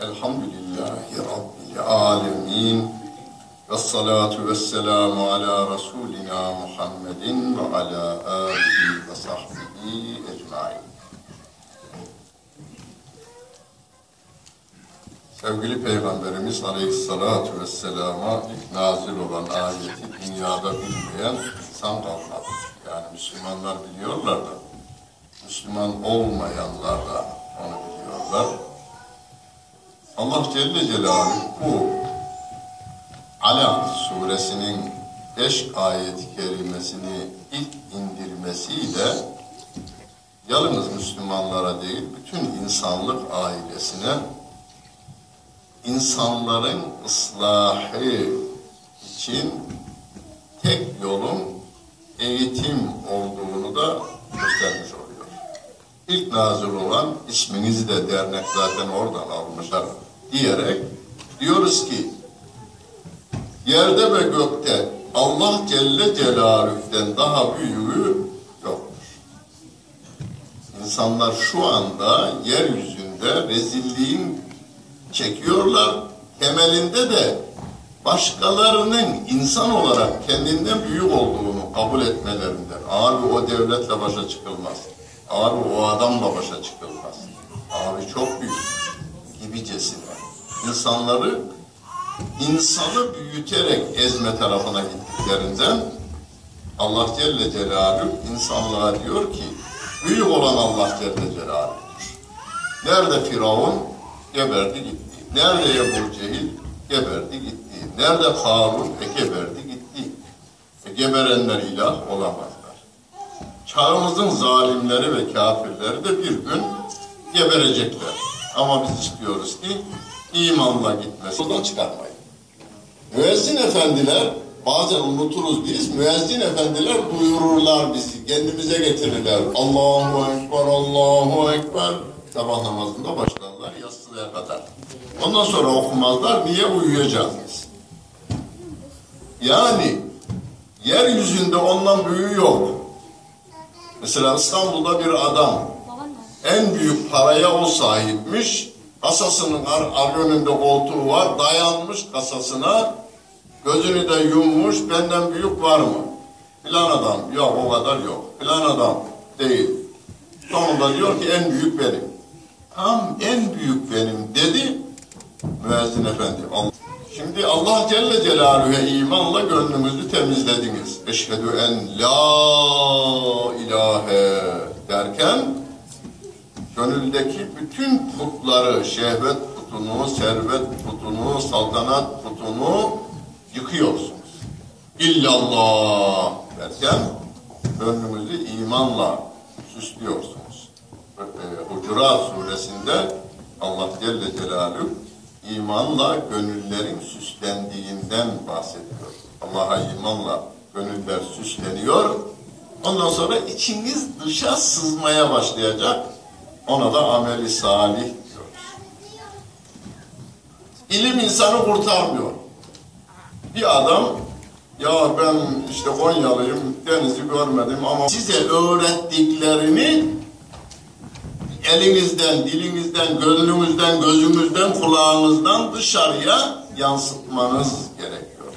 Elhamdülillahi Rabbil alemin. Ve salatu ve selamu ala Resulina Muhammedin ve ala alihi ve sahbihi ecmain. Sevgili Peygamberimiz Aleyhisselatü Vesselam'a ilk nazil olan ayeti dünyada bilmeyen insan kalmadı. Yani Müslümanlar biliyorlar da, Müslüman olmayanlar da onu biliyorlar. Allah Celle Celaluhu bu Alak suresinin beş ayet-i kerimesini ilk indirmesiyle yalnız Müslümanlara değil, bütün insanlık ailesine insanların ıslahı için tek yolun eğitim olduğunu da göstermiş oluyor. İlk nazil olan isminizi de dernek zaten oradan almışlar diyerek diyoruz ki yerde ve gökte Allah Celle Celaluhu'den daha büyüğü yoktur. İnsanlar şu anda yeryüzünde rezilliğin çekiyorlar. Temelinde de başkalarının insan olarak kendinden büyük olduğunu kabul etmelerinden. Abi o devletle başa çıkılmaz. Abi o adamla başa çıkılmaz. Abi çok büyük. İnsanları insanı büyüterek ezme tarafına gittiklerinden Allah Celle Celaluhu insanlığa diyor ki büyük olan Allah Celle Celaluhu'dur. Nerede Firavun? Geberdi gitti. Nerede Ebu Cehil? Geberdi gitti. Nerede Karun? E geberdi gitti. E geberenler ilah olamazlar. Çağımızın zalimleri ve kafirleri de bir gün geberecekler. Ama biz istiyoruz ki imanla gitmesi. Buradan çıkarmayın. Müezzin efendiler bazen unuturuz biz. Müezzin efendiler duyururlar bizi. Kendimize getirirler. Allahu Ekber, Allahu Ekber. Sabah namazında başlarlar yatsıya kadar. Ondan sonra okumazlar. Niye uyuyacağız? Yani yeryüzünde ondan büyüğü yok. Mesela İstanbul'da bir adam en büyük paraya o sahipmiş. Kasasının ar, ar önünde koltuğu var. Dayanmış kasasına. Gözünü de yummuş. Benden büyük var mı? Filan adam. Yok o kadar yok. Filan adam değil. Sonunda diyor ki en büyük benim. Tam en büyük benim dedi. Müezzin efendi. Allah. Şimdi Allah Celle Celaluhu'ya imanla gönlümüzü temizlediniz. Eşhedü en la ilahe derken gönüldeki bütün putları, şehvet putunu, servet putunu, saltanat putunu yıkıyorsunuz. İllallah derken gönlümüzü imanla süslüyorsunuz. Ee, Hucurat suresinde Allah Celle Celaluhu imanla gönüllerin süslendiğinden bahsediyor. Allah'a imanla gönüller süsleniyor. Ondan sonra içiniz dışa sızmaya başlayacak. Ona da ameli salih diyoruz. İlim insanı kurtarmıyor. Bir adam ya ben işte Konyalıyım, denizi görmedim ama size öğrettiklerini elinizden, dilinizden, gönlünüzden, gözünüzden, kulağınızdan dışarıya yansıtmanız gerekiyor.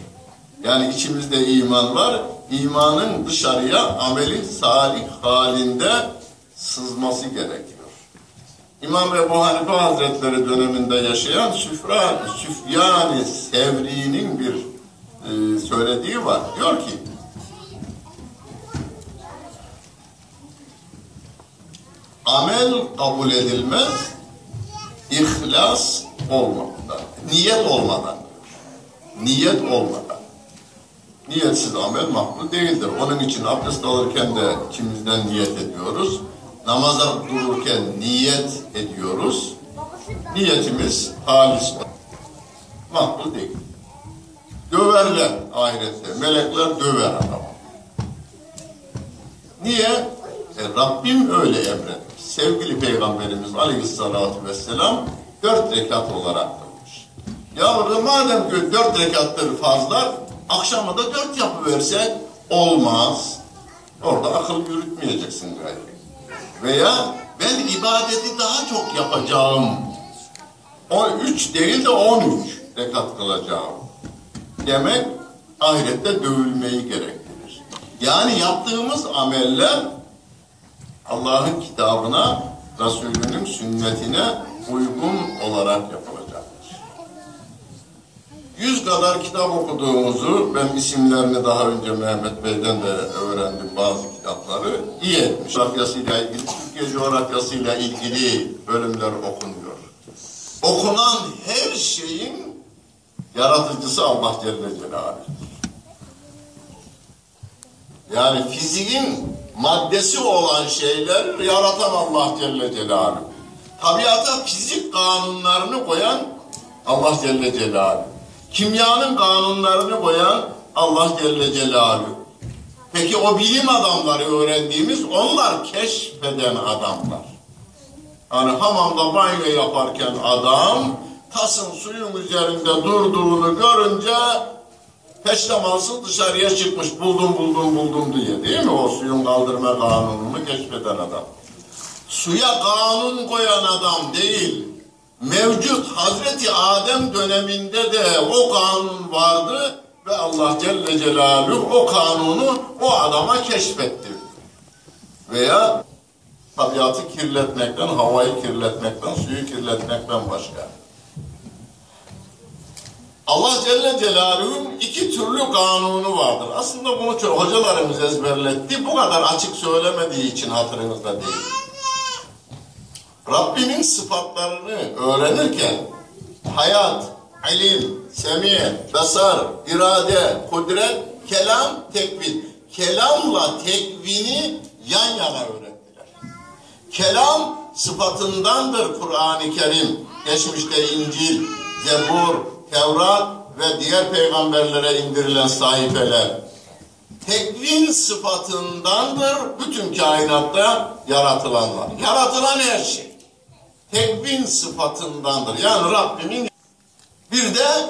Yani içimizde iman var, imanın dışarıya ameli salih halinde sızması gerekiyor. İmam Ebu Hanife Hazretleri döneminde yaşayan Süfra, Süfyan-ı Sevri'nin bir e, söylediği var. Diyor ki, amel kabul edilmez, ihlas olmadan, niyet olmadan. Niyet olmadan. Niyetsiz amel makbul değildir. Onun için abdest alırken de içimizden niyet ediyoruz. Namaza dururken niyet ediyoruz. Niyetimiz halis. Makbul değil. Döverler ahirette. Melekler döver adamı. Niye? E, Rabbim öyle emretmiş. Sevgili Peygamberimiz Aleyhisselatü Vesselam dört rekat olarak kılmış. Ya madem ki dört rekattır fazla, akşama da dört yapıversek olmaz. Orada akıl yürütmeyeceksin gayet. Veya ben ibadeti daha çok yapacağım 13 değil de 13 rekat kılacağım. Demek ahirette dövülmeyi gerektirir. Yani yaptığımız ameller Allah'ın kitabına, Resulünün sünnetine uygun olarak yapılacaktır. Yüz kadar kitap okuduğumuzu, ben isimlerini daha önce Mehmet Bey'den de öğrendim bazı kitapları, iyi etmiş. Coğrafyasıyla ilgili, Türkiye coğrafyasıyla ilgili bölümler okunuyor. Okunan her şeyin yaratıcısı Allah Celle Celaluhu'dur. Yani fiziğin maddesi olan şeyler yaratan Allah Celle Celaluhu. Tabiata fizik kanunlarını koyan Allah Celle Celaluhu. Kimyanın kanunlarını koyan Allah Celle Celaluhu. Peki o bilim adamları öğrendiğimiz onlar keşfeden adamlar. Hani hamamda banyo yaparken adam tasın suyun üzerinde durduğunu görünce peştemansız dışarıya çıkmış buldum buldum buldum diye değil mi? O suyun kaldırma kanununu keşfeden adam. Suya kanun koyan adam değil. Mevcut Hazreti Adem döneminde de o kanun vardı ve Allah Celle Celaluhu o kanunu o adama keşfetti. Veya tabiatı kirletmekten, havayı kirletmekten, suyu kirletmekten başka. Allah Celle Celaluhu'nun iki türlü kanunu vardır. Aslında bunu çok hocalarımız ezberletti. Bu kadar açık söylemediği için hatırınızda değil. Rabbimin sıfatlarını öğrenirken hayat, ilim, semiye, basar, irade, kudret, kelam, tekvin. Kelamla tekvini yan yana öğrettiler. Kelam sıfatındandır Kur'an-ı Kerim. Geçmişte İncil, Zebur, Tevrat ve diğer peygamberlere indirilen sahifeler. Tekvin sıfatındandır bütün kainatta yaratılanlar. Yaratılan her şey. Tekvin sıfatındandır. Yani Rabbimin bir de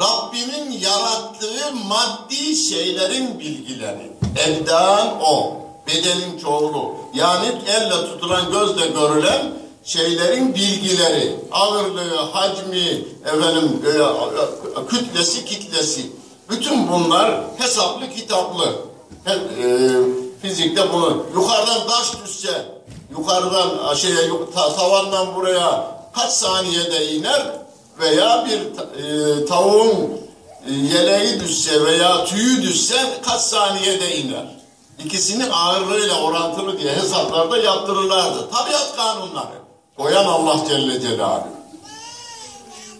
Rabbimin yarattığı maddi şeylerin bilgileri. Ebdan o. Bedenin çoğulu. Yani elle tutulan gözle görülen şeylerin bilgileri, ağırlığı, hacmi, efendim, e, kütlesi, kitlesi. Bütün bunlar hesaplı, kitaplı. E, fizikte bunu yukarıdan taş düşse, yukarıdan ta, tavandan buraya kaç saniyede iner veya bir e, tavuğun e, yeleği düşse veya tüyü düşse kaç saniyede iner. İkisinin ağırlığıyla orantılı diye hesaplarda yaptırırlardı. Tabiat kanunları. Koyan Allah Celle Celaluhu.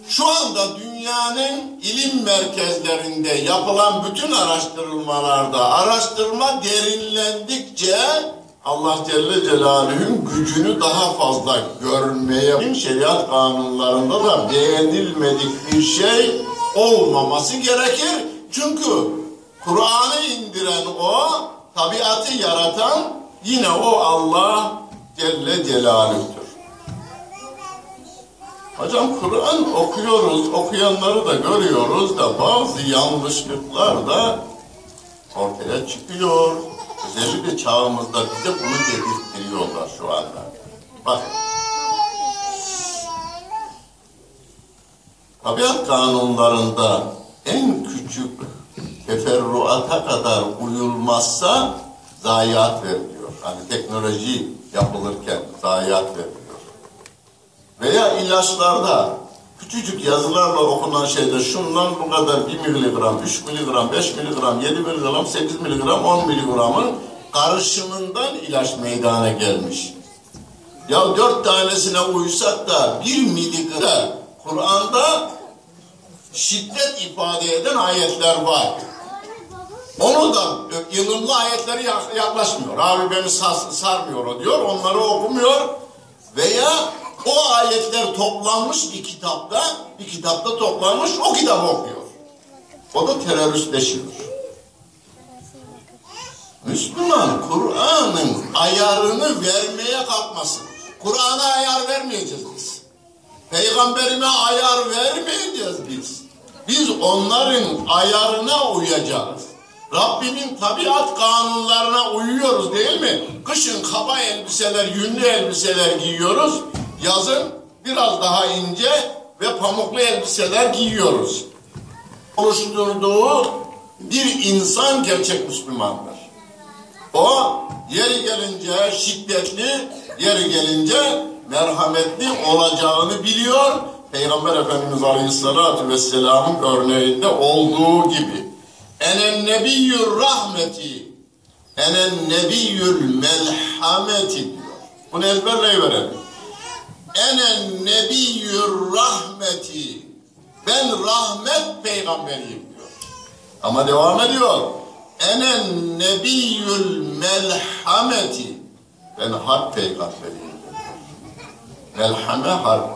Şu anda dünyanın ilim merkezlerinde yapılan bütün araştırmalarda araştırma derinlendikçe Allah Celle Celaluhu'nun gücünü daha fazla görmeye şeriat kanunlarında da beğenilmedik bir şey olmaması gerekir. Çünkü Kur'an'ı indiren o, tabiatı yaratan yine o Allah Celle Celaluhu'dur. Hocam Kur'an okuyoruz, okuyanları da görüyoruz da bazı yanlışlıklar da ortaya çıkıyor. Özellikle çağımızda bize bunu dedirttiriyorlar şu anda. Bak. Tabiat kanunlarında en küçük teferruata kadar uyulmazsa zayiat veriliyor. Hani teknoloji yapılırken zayiat veriliyor. Veya ilaçlarda küçücük yazılarla okunan şeyde şundan bu kadar 1 miligram, 3 miligram, 5 miligram, 7 miligram, 8 miligram, 10 miligramın karışımından ilaç meydana gelmiş. Ya dört tanesine uysak da bir miligram Kur'an'da şiddet ifade eden ayetler var. Onu da yılımlı ayetleri yaklaşmıyor. Abi beni sarmıyor o diyor. Onları okumuyor. Veya o ayetler toplanmış bir kitapta, bir kitapta toplanmış o kitabı okuyor. O da teröristleşiyor. Müslüman Kur'an'ın ayarını vermeye kalkmasın. Kur'an'a ayar vermeyeceğiz biz. Peygamberime ayar vermeyeceğiz biz. Biz onların ayarına uyacağız. Rabbimin tabiat kanunlarına uyuyoruz değil mi? Kışın kaba elbiseler, yünlü elbiseler giyiyoruz. Yazın biraz daha ince ve pamuklu elbiseler giyiyoruz. Oluşturduğu bir insan gerçek Müslümandır. O yeri gelince şiddetli, yeri gelince merhametli olacağını biliyor. Peygamber Efendimiz Aleyhisselatü Vesselam'ın örneğinde olduğu gibi. Enen nebiyyür rahmeti, enen nebiyyül melhameti diyor. Bunu ezberleyiverelim. Enen nebiyyür rahmeti, ben rahmet peygamberiyim diyor. Ama devam ediyor. Enen nebiyyül melhameti, ben harp peygamberiyim. Melhame harp.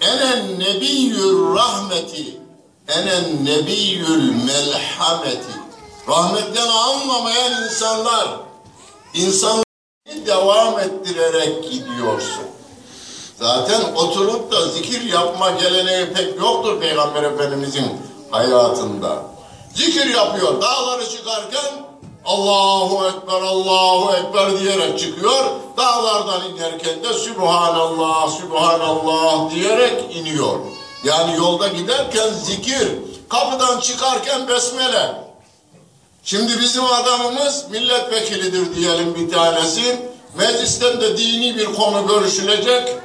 Enen nebiyyül rahmeti. Enen nebiyyül melhameti. Rahmetten anlamayan insanlar, insanları devam ettirerek gidiyorsun. Zaten oturup da zikir yapma geleneği pek yoktur Peygamber Efendimizin hayatında. Zikir yapıyor, dağları çıkarken Allahu Ekber, Allahu Ekber diyerek çıkıyor. Dağlardan inerken de Sübhanallah, Sübhanallah diyerek iniyor. Yani yolda giderken zikir, kapıdan çıkarken besmele. Şimdi bizim adamımız milletvekilidir diyelim bir tanesi. Meclisten de dini bir konu görüşülecek.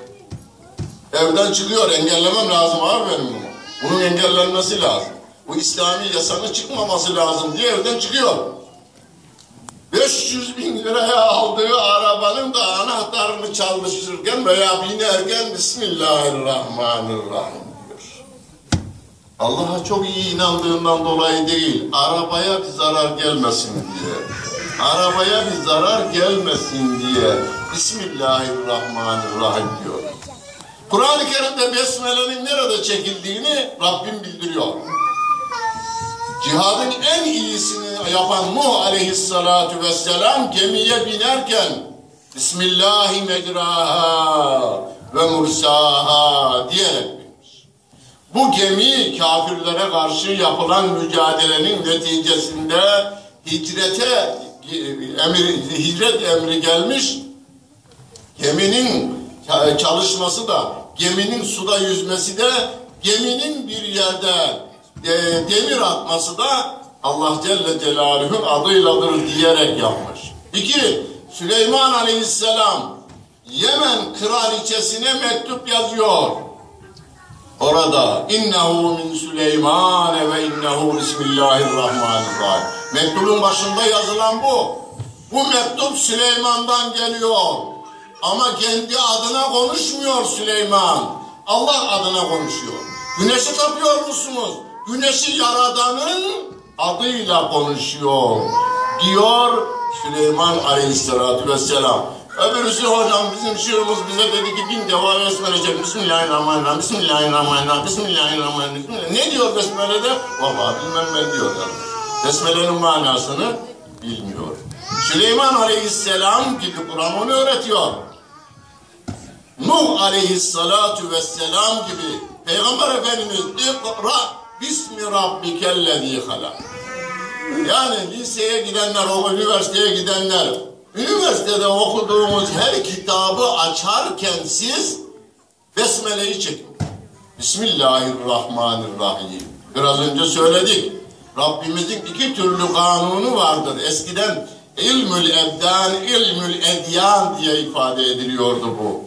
Evden çıkıyor, engellemem lazım abi benim bunu. Bunun engellenmesi lazım. Bu İslami yasanın çıkmaması lazım diye evden çıkıyor. 500 bin liraya aldığı arabanın da anahtarını çalıştırırken veya binerken Bismillahirrahmanirrahim diyor. Allah'a çok iyi inandığından dolayı değil, arabaya bir zarar gelmesin diye. Arabaya bir zarar gelmesin diye Bismillahirrahmanirrahim diyor. Kur'an-ı Kerim'de Besmele'nin nerede çekildiğini Rabbim bildiriyor. Cihadın en iyisini yapan Nuh aleyhissalatu vesselam gemiye binerken Bismillahi mecraha ve mursaha diyerek binmiş. Bu gemi kafirlere karşı yapılan mücadelenin neticesinde hicrete emir, hicret emri gelmiş. Geminin çalışması da, geminin suda yüzmesi de, geminin bir yerde e, demir atması da Allah Celle Celaluhu'nun adıyladır diyerek yapmış. İki, Süleyman Aleyhisselam Yemen kraliçesine mektup yazıyor. Orada innehu min Süleyman ve innehu bismillahirrahmanirrahim. Mektubun başında yazılan bu. Bu mektup Süleyman'dan geliyor. Ama kendi adına konuşmuyor Süleyman. Allah adına konuşuyor. Güneşi tapıyor musunuz? Güneşi yaradanın adıyla konuşuyor. Diyor Süleyman Aleyhisselatü Vesselam. Öbürüsü hocam bizim şiirimiz bize dedi ki bin defa besmeleyecek. Bismillahirrahmanirrahim, Bismillahirrahmanirrahim, Bismillahirrahmanirrahim. Bismillah. Ne diyor besmelede? Vallahi bilmem ben diyor. Yani. Besmelenin manasını bilmiyor. Süleyman Aleyhisselam gibi Kur'an onu öğretiyor. Nuh Aleyhisselatu Vesselam gibi Peygamber Efendimiz İkra bismi rabbikellezî halak. Yani liseye gidenler, o üniversiteye gidenler, üniversitede okuduğumuz her kitabı açarken siz Besmele'yi çekin. Bismillahirrahmanirrahim. Biraz önce söyledik. Rabbimizin iki türlü kanunu vardır. Eskiden ilmül ebdan, ilmül edyan diye ifade ediliyordu bu.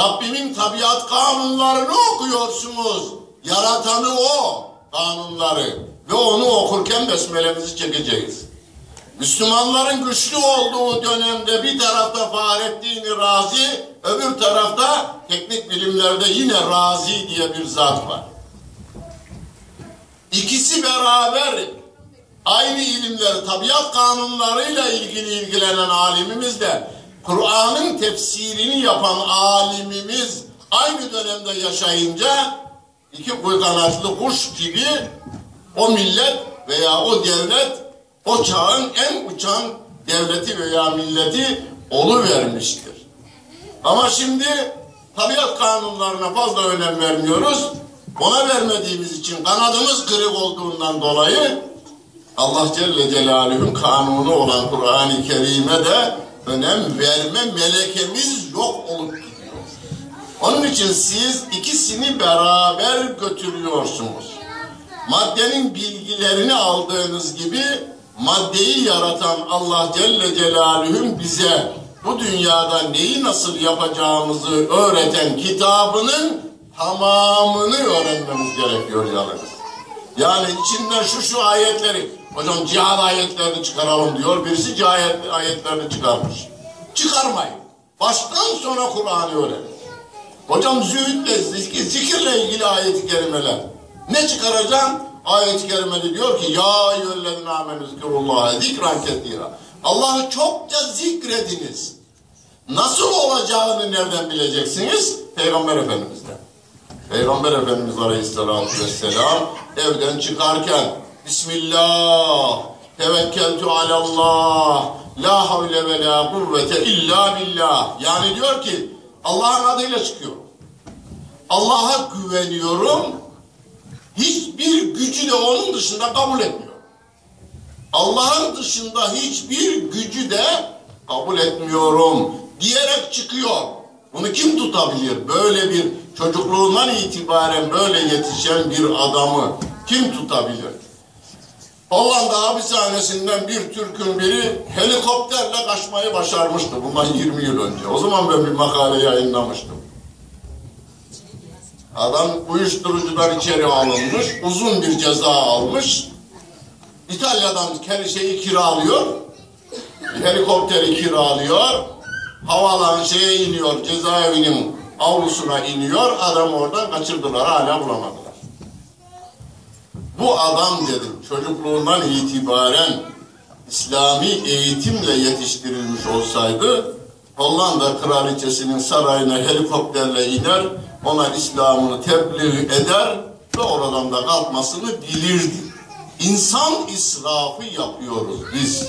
Rabbimin tabiat kanunlarını okuyorsunuz. Yaratanı o kanunları. Ve onu okurken besmelemizi çekeceğiz. Müslümanların güçlü olduğu dönemde bir tarafta Fahrettin Razi, öbür tarafta teknik bilimlerde yine Razi diye bir zat var. İkisi beraber aynı ilimleri, tabiat kanunlarıyla ilgili ilgilenen alimimiz de Kur'an'ın tefsirini yapan alimimiz aynı dönemde yaşayınca iki kuyganatlı kuş gibi o millet veya o devlet o çağın en uçan devleti veya milleti olu vermiştir. Ama şimdi tabiat kanunlarına fazla önem vermiyoruz. Ona vermediğimiz için kanadımız kırık olduğundan dolayı Allah Celle Celaluhu'nun kanunu olan Kur'an-ı Kerim'e de önem verme melekemiz yok olup gidiyor. Onun için siz ikisini beraber götürüyorsunuz. Maddenin bilgilerini aldığınız gibi maddeyi yaratan Allah Celle Celaluhu'nun bize bu dünyada neyi nasıl yapacağımızı öğreten kitabının tamamını öğrenmemiz gerekiyor yalnız. Yani içinden şu şu ayetleri, hocam cihad ayetlerini çıkaralım diyor. Birisi cihad ayetlerini çıkarmış. Çıkarmayın. Baştan sona Kur'an'ı öğrenin. Hocam zühdle, zikir, zikirle ilgili ayet-i kerimeler. Ne çıkaracağım? Ayet-i kerimede diyor ki Ya eyyühellezine amenü zikrullaha zikran ketira. Allah'ı çokça zikrediniz. Nasıl olacağını nereden bileceksiniz? Peygamber Efendimiz'den. Peygamber Efendimiz Aleyhisselatü Vesselam evden çıkarken Bismillah tevekkeltu alallah la havle ve la kuvvete illa billah yani diyor ki Allah'ın adıyla çıkıyor. Allah'a güveniyorum hiçbir gücü de onun dışında kabul etmiyor. Allah'ın dışında hiçbir gücü de kabul etmiyorum diyerek çıkıyor. Bunu kim tutabilir? Böyle bir çocukluğundan itibaren böyle yetişen bir adamı kim tutabilir? Hollanda hapishanesinden bir Türk'ün biri helikopterle kaçmayı başarmıştı bundan 20 yıl önce. O zaman ben bir makale yayınlamıştım. Adam uyuşturucudan içeri alınmış, uzun bir ceza almış. İtalya'dan şeyi kiralıyor, helikopteri kiralıyor, havalan şeye iniyor, cezaevinin avlusuna iniyor, adam oradan kaçırdılar, hala bulamadılar. Bu adam dedim, çocukluğundan itibaren İslami eğitimle yetiştirilmiş olsaydı, Hollanda kraliçesinin sarayına helikopterle iner, ona İslam'ını tebliğ eder ve oradan da kalkmasını bilirdi. İnsan israfı yapıyoruz biz.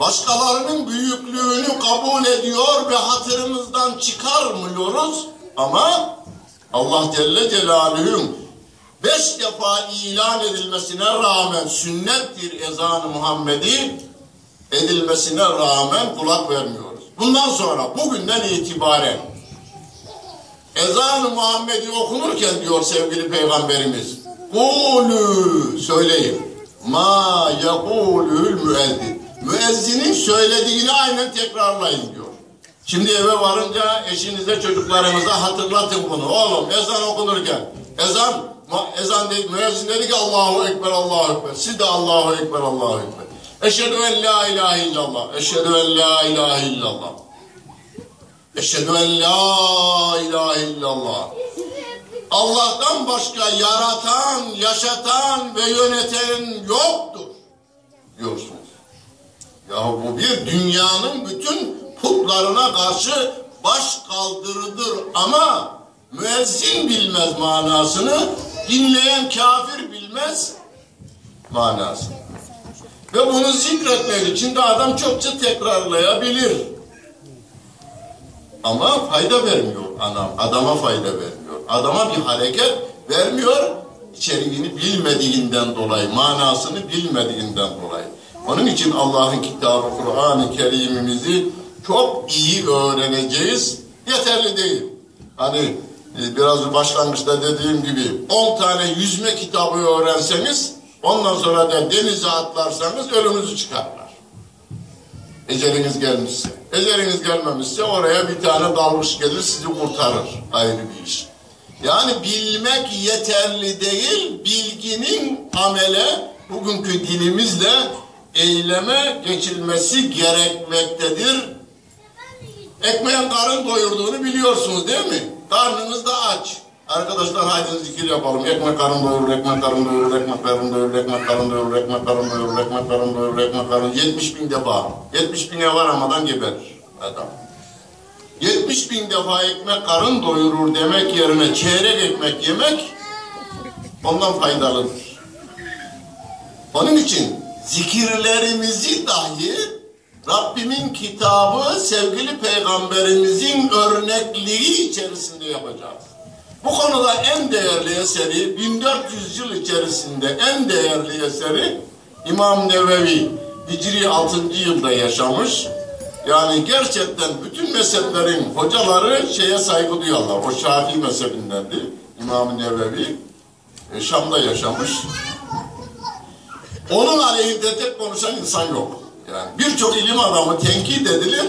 Başkalarının büyüklüğünü kabul ediyor ve hatırımızdan çıkarmıyoruz ama Allah Celle Celaluhu'nun beş defa ilan edilmesine rağmen sünnettir ezan-ı Muhammedi edilmesine rağmen kulak vermiyoruz. Bundan sonra bugünden itibaren ezan-ı Muhammedi okunurken diyor sevgili peygamberimiz Kulü söyleyin ma yekulül müezzin müezzinin söylediğini aynen tekrarlayın diyor. Şimdi eve varınca eşinize çocuklarınıza hatırlatın bunu. Oğlum ezan okunurken ezan ezan değil müezzin dedi ki Allahu Ekber Allahu Ekber. Siz de Allahu Ekber Allahu Ekber. Eşhedü en la ilahe illallah. Eşhedü en la ilahe illallah. Eşhedü en la ilahe illallah. Allah'tan başka yaratan, yaşatan ve yöneten yoktur diyorsunuz. Ya bu bir dünyanın bütün putlarına karşı baş kaldırıdır ama müezzin bilmez manasını, dinleyen kafir bilmez manasını. Ve bunu zikretmek için de adam çokça tekrarlayabilir. Ama fayda vermiyor adam, adama fayda vermiyor. Adama bir hareket vermiyor, içeriğini bilmediğinden dolayı, manasını bilmediğinden dolayı. Onun için Allah'ın kitabı Kur'an-ı Kerim'imizi çok iyi öğreneceğiz. Yeterli değil. Hani biraz başlangıçta dediğim gibi 10 tane yüzme kitabı öğrenseniz ondan sonra da denize atlarsanız ölümünüzü çıkarlar. Eceliniz gelmişse. Eceliniz gelmemişse oraya bir tane dalmış gelir sizi kurtarır. Ayrı bir iş. Yani bilmek yeterli değil, bilginin amele, bugünkü dilimizle eyleme geçilmesi gerekmektedir. Ekmeğin karın doyurduğunu biliyorsunuz değil mi? Karnınız da aç. Arkadaşlar haydi zikir yapalım. Ekmek karın doyurur, ekmek karın doyurur, ekmek karın doyurur, ekmek karın doyurur, ekmek karın doyurur, ekmek karın doyurur, ekmek karın 70 bin defa. 70 bine varamadan geberir adam. 70 bin defa ekmek karın doyurur demek yerine çeyrek ekmek yemek ondan faydalıdır. Onun için zikirlerimizi dahi Rabbimin kitabı sevgili peygamberimizin örnekliği içerisinde yapacağız. Bu konuda en değerli eseri 1400 yıl içerisinde en değerli eseri İmam Nevevi Hicri 6. yılda yaşamış. Yani gerçekten bütün mezheplerin hocaları şeye saygı duyuyorlar. O Şafii mezhebindendi. İmam-ı Nevevi e, Şam'da yaşamış. Onun aleyhinde tek konuşan insan yok. Yani birçok ilim adamı tenkit edilir.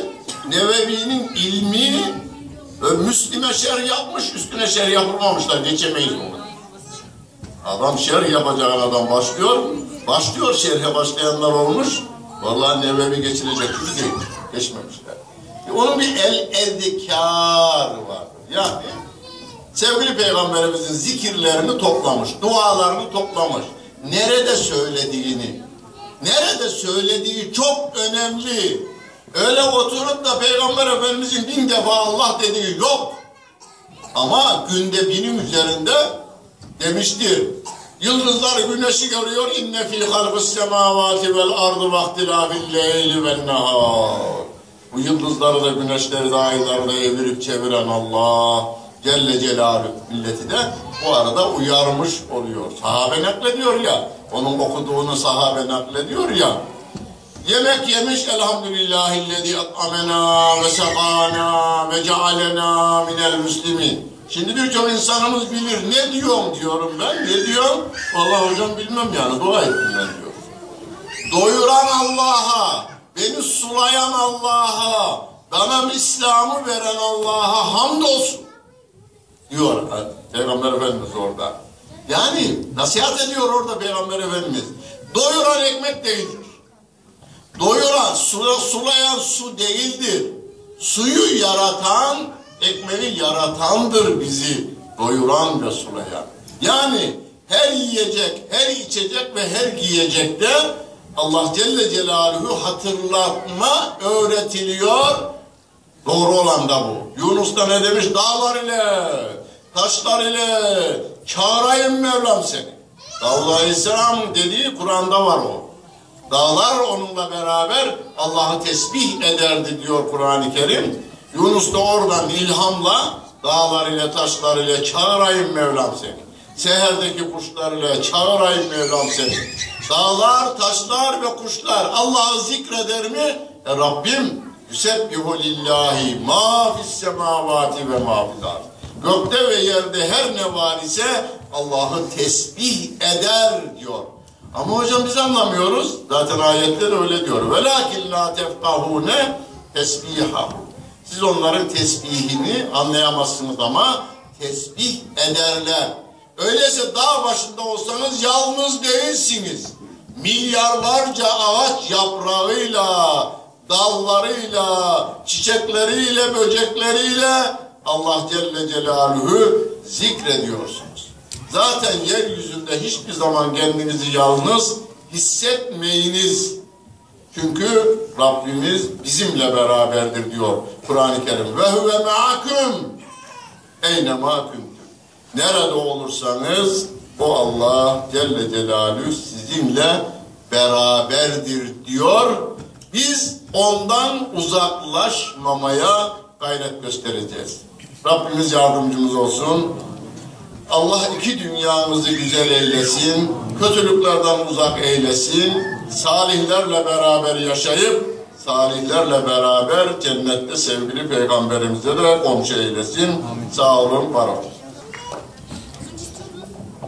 Nevevi'nin ilmi e, Müslim'e şerh yapmış, üstüne şerh yapılmamışlar. Geçemeyiz onu. Adam şerh yapacak adam başlıyor. Başlıyor şerhe başlayanlar olmuş. Vallahi Nevevi geçilecek gibi değil. Geçmemişler. E, Onun bir el ezdikar var. Yani sevgili peygamberimizin zikirlerini toplamış, dualarını toplamış. Nerede söylediğini, nerede söylediği çok önemli. Öyle oturup da peygamber efendimizin bin defa Allah dediği yok. Ama günde binin üzerinde demiştir. Yıldızlar güneşi görüyor. İnne fi halqis semavati vel ardı ve ihtilafil leyli ven nehar. Bu yıldızları da güneşleri de ayları da evirip çeviren Allah Celle Celaluhu milleti de bu arada uyarmış oluyor. Sahabe naklediyor ya. Onun okuduğunu sahabe naklediyor ya. Yemek yemiş elhamdülillahillezî at'amena ve sekâna ve cealena minel müslimin. Şimdi birçok insanımız bilir. Ne diyorum diyorum ben. Ne diyorum? Vallahi hocam bilmem yani. Dua ettim ben diyor. Doyuran Allah'a, beni sulayan Allah'a, bana İslam'ı veren Allah'a hamdolsun diyor Peygamber Efendimiz orada. Yani nasihat ediyor orada Peygamber Efendimiz. Doyuran ekmek değildir. Doyuran, sula, sulayan su değildir. Suyu yaratan, ekmeği yaratandır bizi doyuran ve sulayan. Yani her yiyecek, her içecek ve her giyecekte Allah Celle Celaluhu hatırlatma öğretiliyor. Doğru olan da bu. Yunus da ne demiş? Dağlar ile, taşlar ile çağırayım Mevlam seni. Davud Aleyhisselam dediği Kur'an'da var o. Dağlar onunla beraber Allah'ı tesbih ederdi diyor Kur'an-ı Kerim. Yunus da oradan ilhamla dağlar ile taşlar ile çağırayım Mevlam seni. Seherdeki kuşlar ile çağırayım Mevlam seni. Dağlar, taşlar ve kuşlar Allah'ı zikreder mi? E Rabbim Yüsebbihu lillahi ma fis ve ma fil. Gökte ve yerde her ne var ise Allah'ı tesbih eder diyor. Ama hocam biz anlamıyoruz. Zaten ayetler öyle diyor. Velakin la tefkahune tesbihahu. Siz onların tesbihini anlayamazsınız ama tesbih ederler. Öyleyse dağ başında olsanız yalnız değilsiniz. Milyarlarca ağaç yaprağıyla, dallarıyla, çiçekleriyle, böcekleriyle Allah Celle Celaluhu zikrediyorsunuz. Zaten yeryüzünde hiçbir zaman kendinizi yalnız hissetmeyiniz. Çünkü Rabbimiz bizimle beraberdir diyor Kur'an-ı Kerim. Ve huve me'akum eyne ma kuntum. Nerede olursanız o Allah Celle Celaluhu sizinle beraberdir diyor. Biz ondan uzaklaşmamaya gayret göstereceğiz. Rabbimiz yardımcımız olsun. Allah iki dünyamızı güzel eylesin, kötülüklerden uzak eylesin, salihlerle beraber yaşayıp, salihlerle beraber cennette sevgili peygamberimize de komşu eylesin. Sağ olun, var olun.